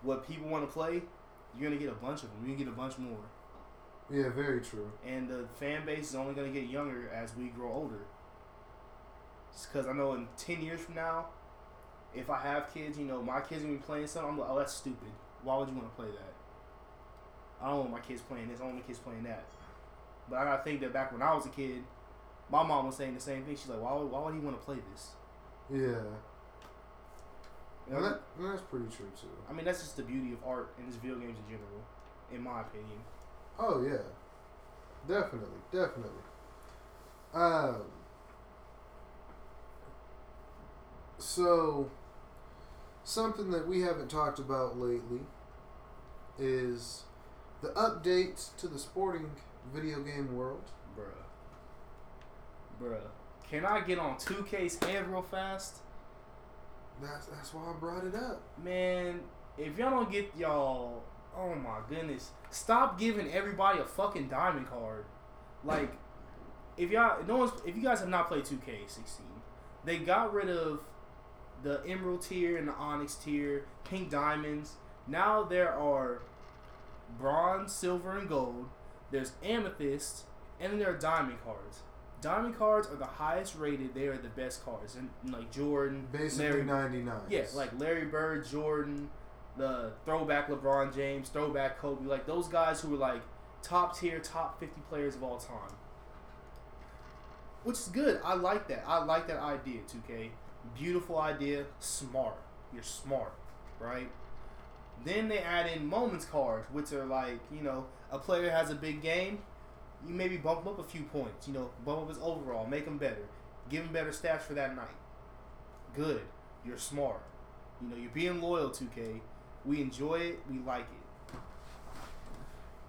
what people want to play, you're gonna get a bunch of them. You're gonna get a bunch more yeah, very true. and the fan base is only going to get younger as we grow older. Because I know in 10 years from now, if I have kids, you know, my kids to be playing something, I'm like, oh, that's stupid. Why would you want to play that? I don't want my kids playing this, I want my kids playing that. But I got to think that back when I was a kid, my mom was saying the same thing. She's like, why would, why would he want to play this? Yeah, You know, that, that's pretty true too. I mean, that's just the beauty of art and just video games in general, in my opinion. Oh yeah, definitely, definitely. Um. So, something that we haven't talked about lately is the updates to the sporting video game world. Bruh. Bruh. Can I get on 2K's head real fast? That's that's why I brought it up. Man, if y'all don't get y'all, oh my goodness, stop giving everybody a fucking diamond card. Like, if y'all, no one's, if you guys have not played 2K16, they got rid of the emerald tier and the onyx tier, pink diamonds. Now there are bronze, silver, and gold. There's amethyst, and then there are diamond cards. Diamond cards are the highest rated. They are the best cards, and like Jordan, Basically Larry, 99. yeah, like Larry Bird, Jordan, the throwback LeBron James, throwback Kobe, like those guys who were like top tier, top 50 players of all time. Which is good. I like that. I like that idea, 2K. Beautiful idea, smart. You're smart, right? Then they add in moments cards, which are like, you know, a player has a big game, you maybe bump up a few points, you know, bump up his overall, make him better, give him better stats for that night. Good. You're smart. You know, you're being loyal, 2K. We enjoy it. We like it.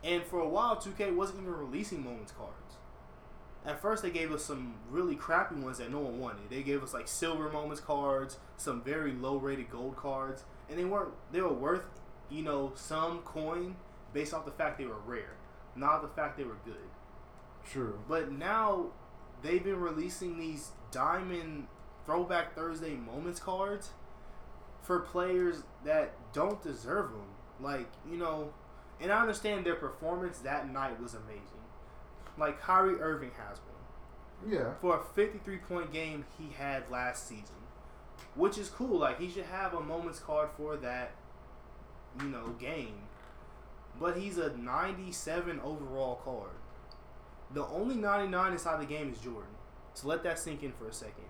And for a while, 2K wasn't even releasing moments cards. At first, they gave us some really crappy ones that no one wanted. They gave us like silver moments cards, some very low rated gold cards, and they weren't. They were worth, you know, some coin based off the fact they were rare, not the fact they were good. True. But now they've been releasing these diamond throwback Thursday moments cards for players that don't deserve them. Like, you know, and I understand their performance that night was amazing. Like Kyrie Irving has one. Yeah. For a 53 point game he had last season. Which is cool. Like he should have a moments card for that, you know, game. But he's a 97 overall card. The only 99 inside the game is Jordan. So let that sink in for a second.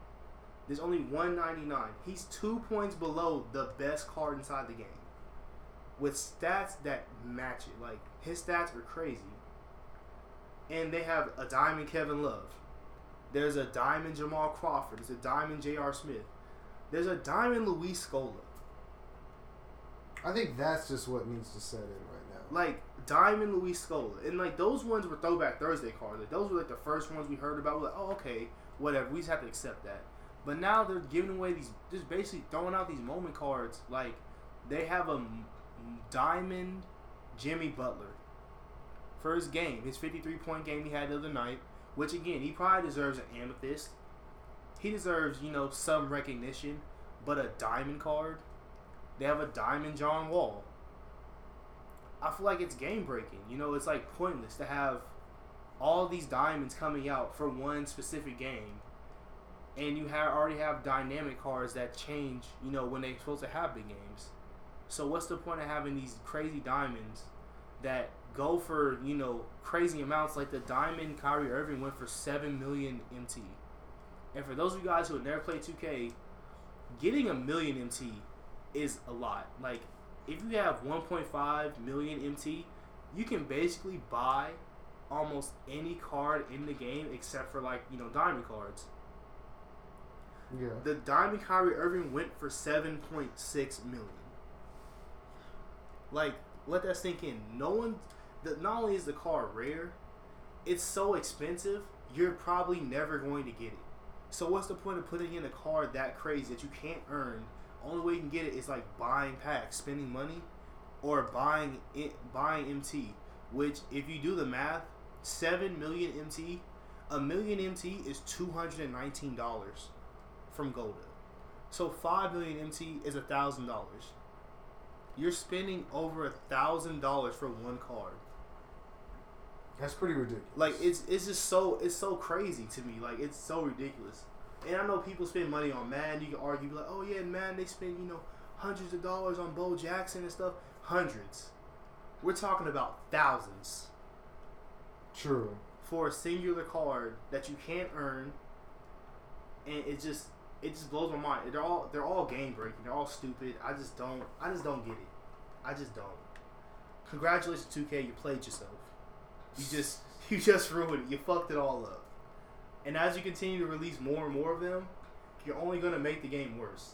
There's only 199. He's two points below the best card inside the game. With stats that match it. Like, his stats are crazy. And they have a diamond Kevin Love. There's a diamond Jamal Crawford. There's a diamond J.R. Smith. There's a diamond Luis Scola. I think that's just what needs to set in right now. like Diamond Luis Scola, and like those ones were Throwback Thursday cards. Like those were like the first ones we heard about. We're like, oh okay, whatever. We just have to accept that. But now they're giving away these, just basically throwing out these moment cards. Like they have a Diamond Jimmy Butler for his game, his 53 point game he had the other night. Which again, he probably deserves an amethyst. He deserves, you know, some recognition. But a diamond card, they have a diamond John Wall. I feel like it's game breaking. You know, it's like pointless to have all these diamonds coming out for one specific game, and you have already have dynamic cards that change. You know, when they're supposed to have big games. So what's the point of having these crazy diamonds that go for you know crazy amounts? Like the diamond Kyrie Irving went for seven million MT. And for those of you guys who have never played 2K, getting a million MT is a lot. Like if you have 1.5 million MT, you can basically buy almost any card in the game except for like you know diamond cards. Yeah. The diamond Kyrie Irving went for 7.6 million. Like let that sink in. No one. The, not only is the card rare, it's so expensive. You're probably never going to get it. So what's the point of putting in a card that crazy that you can't earn? Only way you can get it is like buying packs, spending money, or buying it, buying MT. Which, if you do the math, seven million MT, a million MT is two hundred and nineteen dollars from Golda. So five million MT is a thousand dollars. You're spending over a thousand dollars for one card. That's pretty ridiculous. Like it's it's just so it's so crazy to me. Like it's so ridiculous. And I know people spend money on Madden. You can argue like, oh yeah, man, they spend you know hundreds of dollars on Bo Jackson and stuff. Hundreds. We're talking about thousands True. for a singular card that you can't earn. And it just it just blows my mind. They're all they're all game breaking. They're all stupid. I just don't I just don't get it. I just don't. Congratulations, 2K. You played yourself. You just you just ruined it. You fucked it all up. And as you continue to release more and more of them, you're only gonna make the game worse.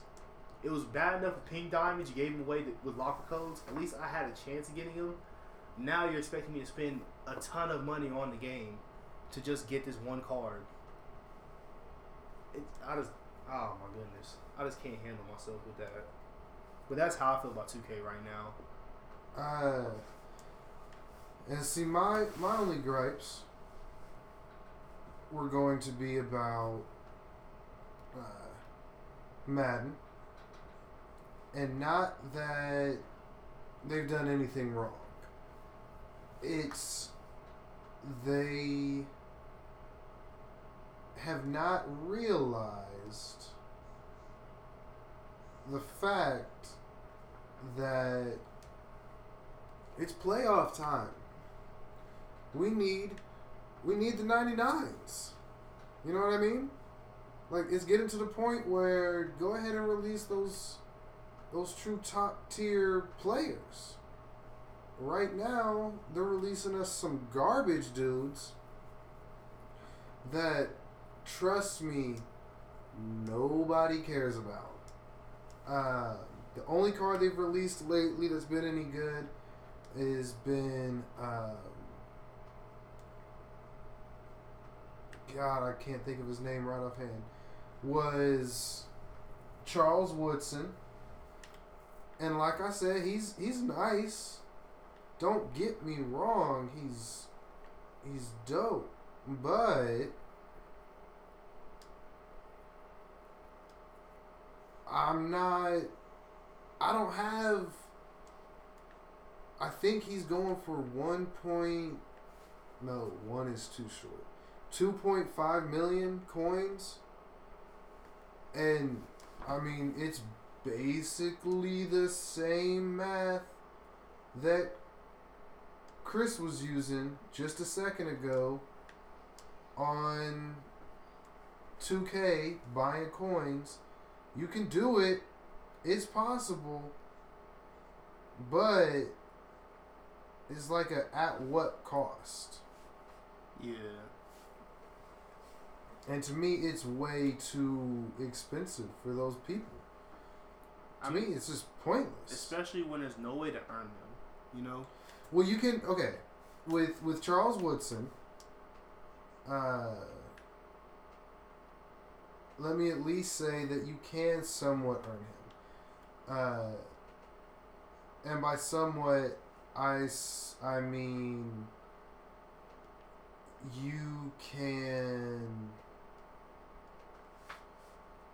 It was bad enough with Pink Diamonds. You gave them away with locker codes. At least I had a chance of getting them. Now you're expecting me to spend a ton of money on the game to just get this one card. It, I just, oh my goodness, I just can't handle myself with that. But that's how I feel about 2K right now. Uh, and see, my my only gripes were going to be about uh, Madden, and not that they've done anything wrong. It's they have not realized the fact that it's playoff time. We need we need the 99s. You know what I mean? Like it's getting to the point where go ahead and release those those true top tier players. Right now, they're releasing us some garbage dudes that trust me nobody cares about. Uh, the only card they've released lately that's been any good has been um, God, I can't think of his name right offhand. Was Charles Woodson, and like I said, he's he's nice. Don't get me wrong, he's he's dope, but I'm not. I don't have. I think he's going for one point. No, one is too short. Two point five million coins, and I mean it's basically the same math that Chris was using just a second ago on 2K buying coins. You can do it. It's possible. But it's like a at what cost? Yeah. And to me it's way too expensive for those people. To I me mean, it's just pointless. especially when there's no way to earn them. You know. Well, you can okay with with Charles Woodson. Uh, let me at least say that you can somewhat earn him. Uh, and by somewhat, I I mean you can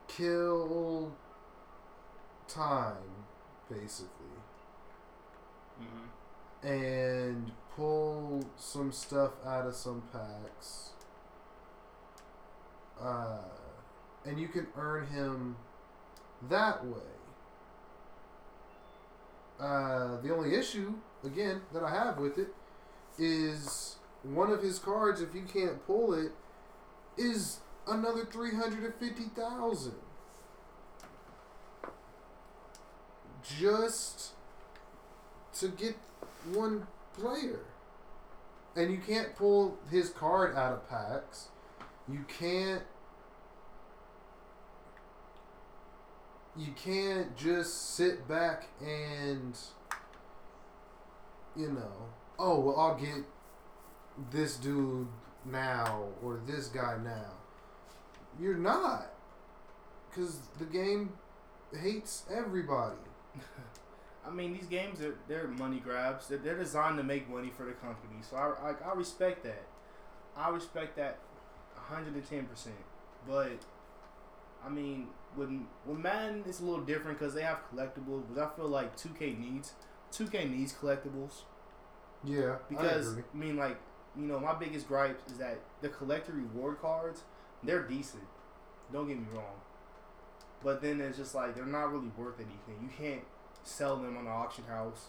kill time basically Mm-hmm. and pull some stuff out of some packs. Uh, and you can earn him that way. Uh, the only issue, again, that I have with it is one of his cards, if you can't pull it, is another 350000 Just to get one player. And you can't pull his card out of packs. You can't you can't just sit back and you know, oh well I'll get this dude now or this guy now. You're not. Cuz the game hates everybody. I mean, these games are they're money grabs. They're, they're designed to make money for the company. So I, I, I respect that. I respect that 110%. But I mean, when when Madden it's a little different because they have collectibles. But I feel like 2K needs 2K needs collectibles Yeah, because I. I mean, like you know, my biggest gripe is that the collector reward cards they're decent. Don't get me wrong. But then it's just like they're not really worth anything. You can't sell them on the auction house.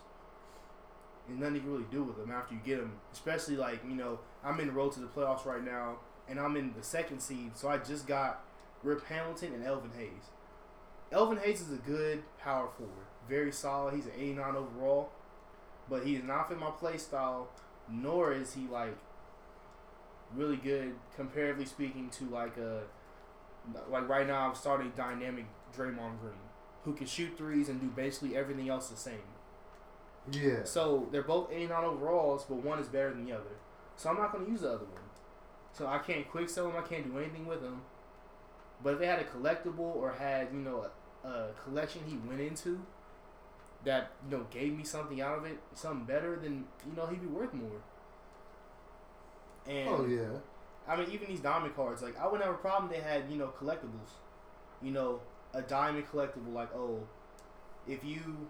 And nothing you can really do with them after you get them. Especially like you know, I'm in the road to the playoffs right now, and I'm in the second seed. So I just got Rip Hamilton and Elvin Hayes. Elvin Hayes is a good power forward, very solid. He's an 89 overall, but he does not fit my play style. Nor is he like really good comparatively speaking to like a like right now I'm starting dynamic Draymond Green, who can shoot threes and do basically everything else the same. Yeah. So they're both 89 overalls, but one is better than the other. So I'm not going to use the other one. So I can't quick sell them. I can't do anything with them. But if they had a collectible or had you know a, a collection he went into that you know gave me something out of it, something better, then you know he'd be worth more. And Oh yeah. I mean, even these diamond cards, like I wouldn't have a problem they had, you know, collectibles. You know, a diamond collectible, like oh, if you,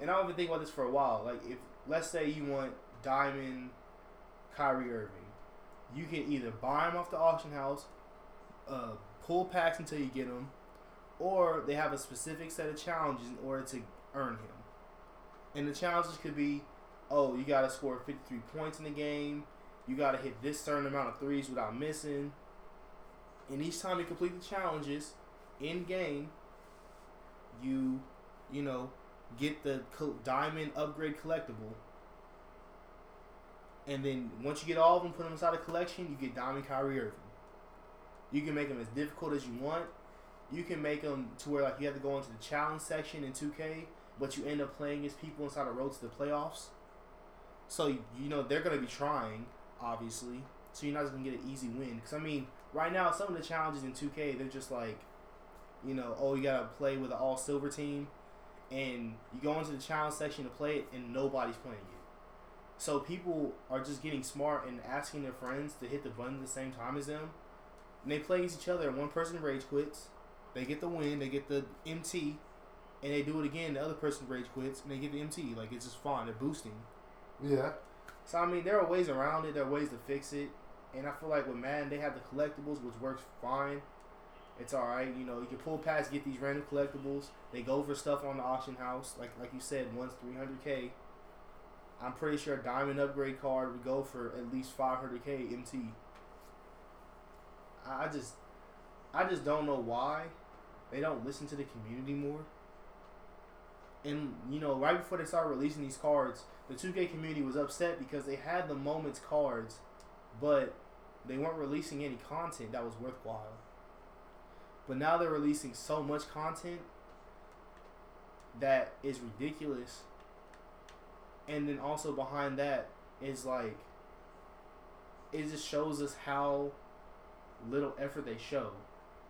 and I've been thinking about this for a while. Like if let's say you want diamond Kyrie Irving, you can either buy him off the auction house, uh, pull packs until you get him, or they have a specific set of challenges in order to earn him. And the challenges could be, oh, you gotta score 53 points in the game. You gotta hit this certain amount of threes without missing. And each time you complete the challenges in game, you, you know, get the diamond upgrade collectible. And then once you get all of them, put them inside a collection, you get diamond Kyrie Irving. You can make them as difficult as you want. You can make them to where like you have to go into the challenge section in 2K, but you end up playing as people inside the road to the playoffs. So you know they're gonna be trying, obviously. So you're not just gonna get an easy win. Because I mean, right now some of the challenges in 2K they're just like, you know, oh you gotta play with an all silver team, and you go into the challenge section to play it, and nobody's playing it. So people are just getting smart and asking their friends to hit the button at the same time as them. And they play against each other, and one person rage quits. They get the win, they get the MT, and they do it again. The other person rage quits, and they get the MT. Like it's just fun. They're boosting. Yeah. So I mean, there are ways around it. There are ways to fix it, and I feel like with Madden, they have the collectibles, which works fine. It's all right. You know, you can pull past, get these random collectibles. They go for stuff on the auction house, like like you said, once three hundred k. I'm pretty sure a diamond upgrade card would go for at least five hundred k MT. I I just, I just don't know why they don't listen to the community more. And you know, right before they started releasing these cards, the 2K community was upset because they had the moments cards, but they weren't releasing any content that was worthwhile. But now they're releasing so much content that is ridiculous. And then also behind that is like it just shows us how little effort they show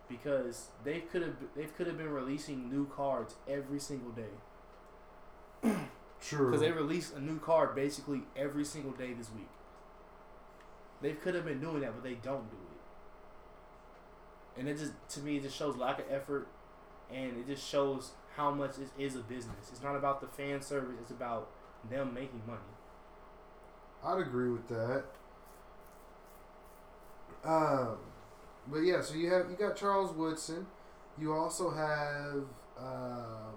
because they could have they could have been releasing new cards every single day True. because they release a new card basically every single day this week. They could have been doing that, but they don't do it. And it just to me it just shows lack of effort, and it just shows how much it is a business. It's not about the fan service; it's about them making money. I'd agree with that. Um, but yeah, so you have you got Charles Woodson. You also have, um,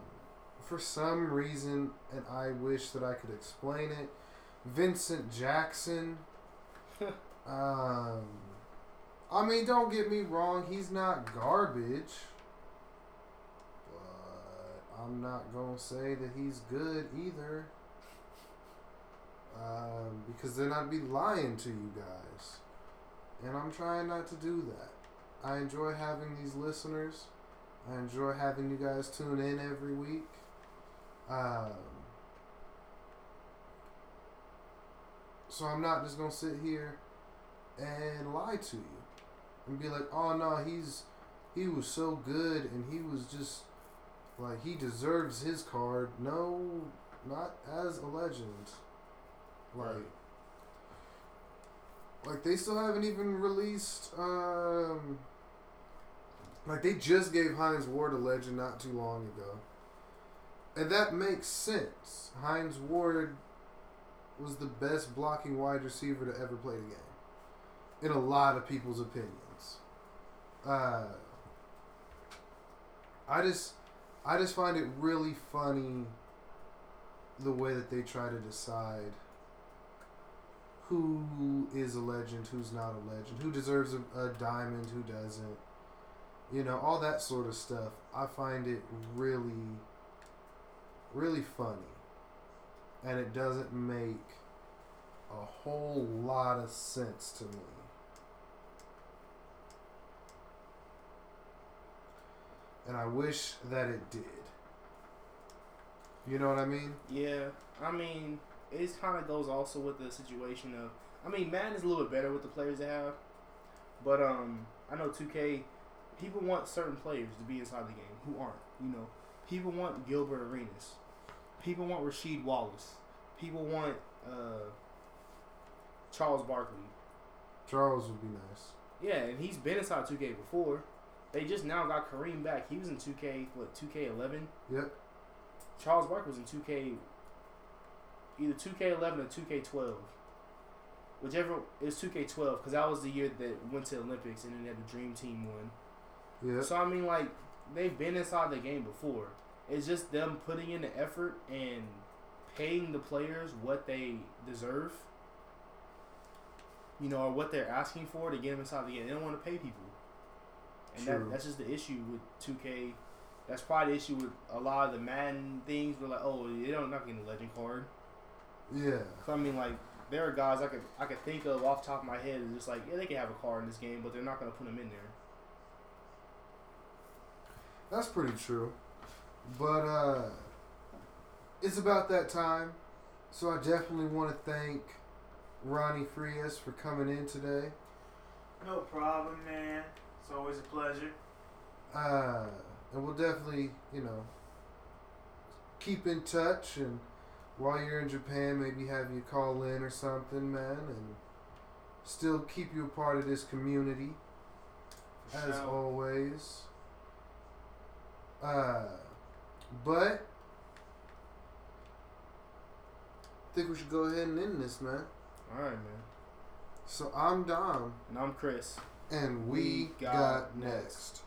for some reason, and I wish that I could explain it, Vincent Jackson. um, I mean, don't get me wrong, he's not garbage. But I'm not gonna say that he's good either. Um, because then I'd be lying to you guys. And I'm trying not to do that. I enjoy having these listeners. I enjoy having you guys tune in every week. Um, so I'm not just gonna sit here and lie to you and be like, "Oh no, he's he was so good and he was just like he deserves his card." No, not as a legend. Like, like they still haven't even released. Um, like they just gave Hines Ward a legend not too long ago, and that makes sense. Hines Ward was the best blocking wide receiver to ever play the game, in a lot of people's opinions. Uh, I just, I just find it really funny the way that they try to decide who is a legend, who's not a legend, who deserves a, a diamond, who doesn't. You know, all that sort of stuff. I find it really, really funny. And it doesn't make a whole lot of sense to me. And I wish that it did. You know what I mean? Yeah, I mean, it kind of goes also with the situation of. I mean, Madden is a little bit better with the players they have, but um, I know 2K. People want certain players to be inside the game who aren't. You know, people want Gilbert Arenas. People want Rasheed Wallace. People want uh, Charles Barkley. Charles would be nice. Yeah, and he's been inside 2K before. They just now got Kareem back. He was in 2K, what, 2K11? Yep. Charles Barkley was in 2K, either 2K11 or 2K12. Whichever, it was 2K12 because that was the year that went to Olympics and then had the Dream Team won. Yep. So, I mean, like, they've been inside the game before. It's just them putting in the effort and paying the players what they deserve. You know, or what they're asking for to get them inside the game. They don't want to pay people. And that, that's just the issue with 2K. That's probably the issue with a lot of the Madden things. We're like, oh, they don't not getting a legend card. Yeah. So I mean, like, there are guys I could I could think of off the top of my head. It's just like, yeah, they can have a card in this game, but they're not gonna put them in there. That's pretty true. But uh it's about that time. So I definitely want to thank Ronnie Frias for coming in today. No problem, man. It's always a pleasure. Uh and we'll definitely, you know, keep in touch and while you're in Japan maybe have you call in or something, man, and still keep you a part of this community For as sure. always. Uh, but I think we should go ahead and end this, man. All right, man. So I'm Dom, And I'm Chris. and we, We got got next. next.